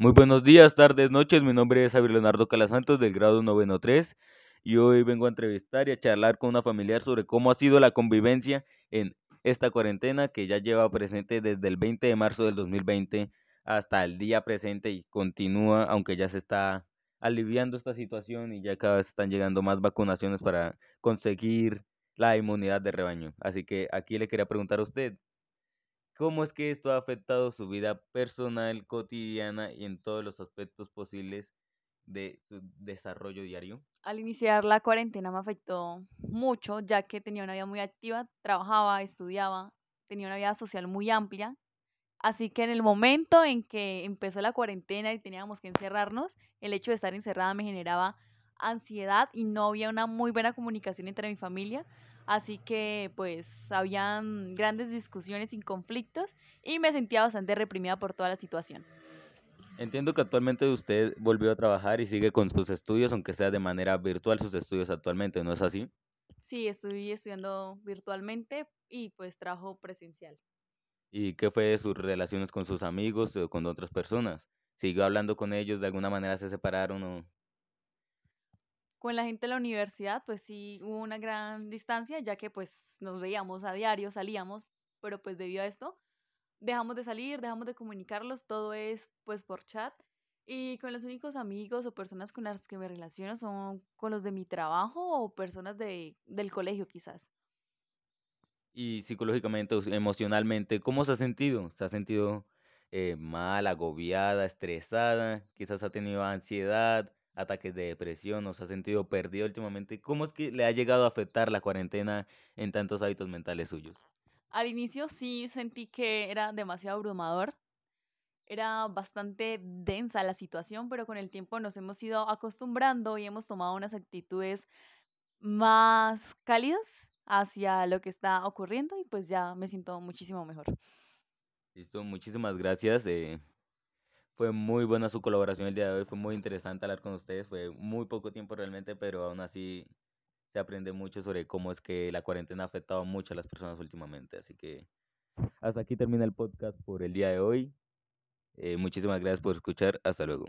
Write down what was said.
Muy buenos días, tardes, noches. Mi nombre es Javier Leonardo Calasantos del grado noveno 3 y hoy vengo a entrevistar y a charlar con una familiar sobre cómo ha sido la convivencia en esta cuarentena que ya lleva presente desde el 20 de marzo del 2020 hasta el día presente y continúa, aunque ya se está aliviando esta situación y ya cada vez están llegando más vacunaciones para conseguir la inmunidad de rebaño. Así que aquí le quería preguntar a usted, ¿cómo es que esto ha afectado su vida personal, cotidiana y en todos los aspectos posibles de su desarrollo diario? Al iniciar la cuarentena me afectó mucho, ya que tenía una vida muy activa, trabajaba, estudiaba, tenía una vida social muy amplia. Así que en el momento en que empezó la cuarentena y teníamos que encerrarnos, el hecho de estar encerrada me generaba ansiedad y no había una muy buena comunicación entre mi familia. Así que pues habían grandes discusiones y conflictos y me sentía bastante reprimida por toda la situación. Entiendo que actualmente usted volvió a trabajar y sigue con sus estudios, aunque sea de manera virtual sus estudios actualmente, ¿no es así? Sí, estoy estudiando virtualmente y pues trabajo presencial. ¿Y qué fue de sus relaciones con sus amigos o con otras personas? ¿Siguió hablando con ellos? ¿De alguna manera se separaron o...? Con la gente de la universidad, pues sí hubo una gran distancia, ya que pues nos veíamos a diario, salíamos, pero pues debido a esto dejamos de salir, dejamos de comunicarlos, todo es pues por chat. Y con los únicos amigos o personas con las que me relaciono son con los de mi trabajo o personas de, del colegio quizás. Y psicológicamente, emocionalmente, ¿cómo se ha sentido? ¿Se ha sentido eh, mal, agobiada, estresada? Quizás ha tenido ansiedad, ataques de depresión, o se ha sentido perdido últimamente. ¿Cómo es que le ha llegado a afectar la cuarentena en tantos hábitos mentales suyos? Al inicio sí sentí que era demasiado abrumador, era bastante densa la situación, pero con el tiempo nos hemos ido acostumbrando y hemos tomado unas actitudes más cálidas hacia lo que está ocurriendo y pues ya me siento muchísimo mejor. Listo, muchísimas gracias. eh, fue muy buena su colaboración el día de hoy, fue muy interesante hablar con ustedes, fue muy poco tiempo realmente, pero aún así se aprende mucho sobre cómo es que la cuarentena ha afectado mucho a las personas últimamente. Así que hasta aquí termina el podcast por el día de hoy. Eh, muchísimas gracias por escuchar. Hasta luego.